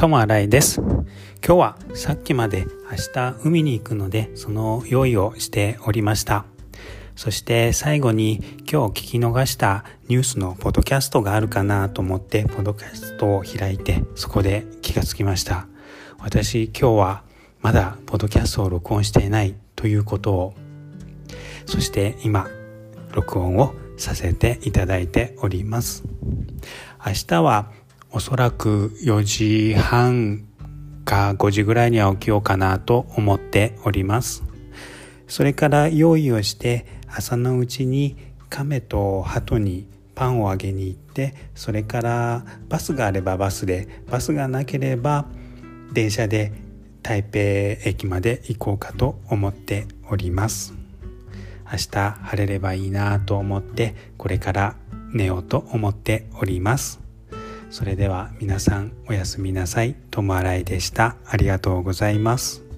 友新井です。今日はさっきまで明日海に行くのでその用意をしておりました。そして最後に今日聞き逃したニュースのポッドキャストがあるかなと思ってポッドキャストを開いてそこで気がつきました。私今日はまだポッドキャストを録音していないということをそして今録音をさせていただいております。明日はおそらく4時半か5時ぐらいには起きようかなと思っております。それから用意をして朝のうちに亀と鳩にパンをあげに行ってそれからバスがあればバスでバスがなければ電車で台北駅まで行こうかと思っております。明日晴れればいいなと思ってこれから寝ようと思っております。それでは皆さんおやすみなさい。ともあらいでした。ありがとうございます。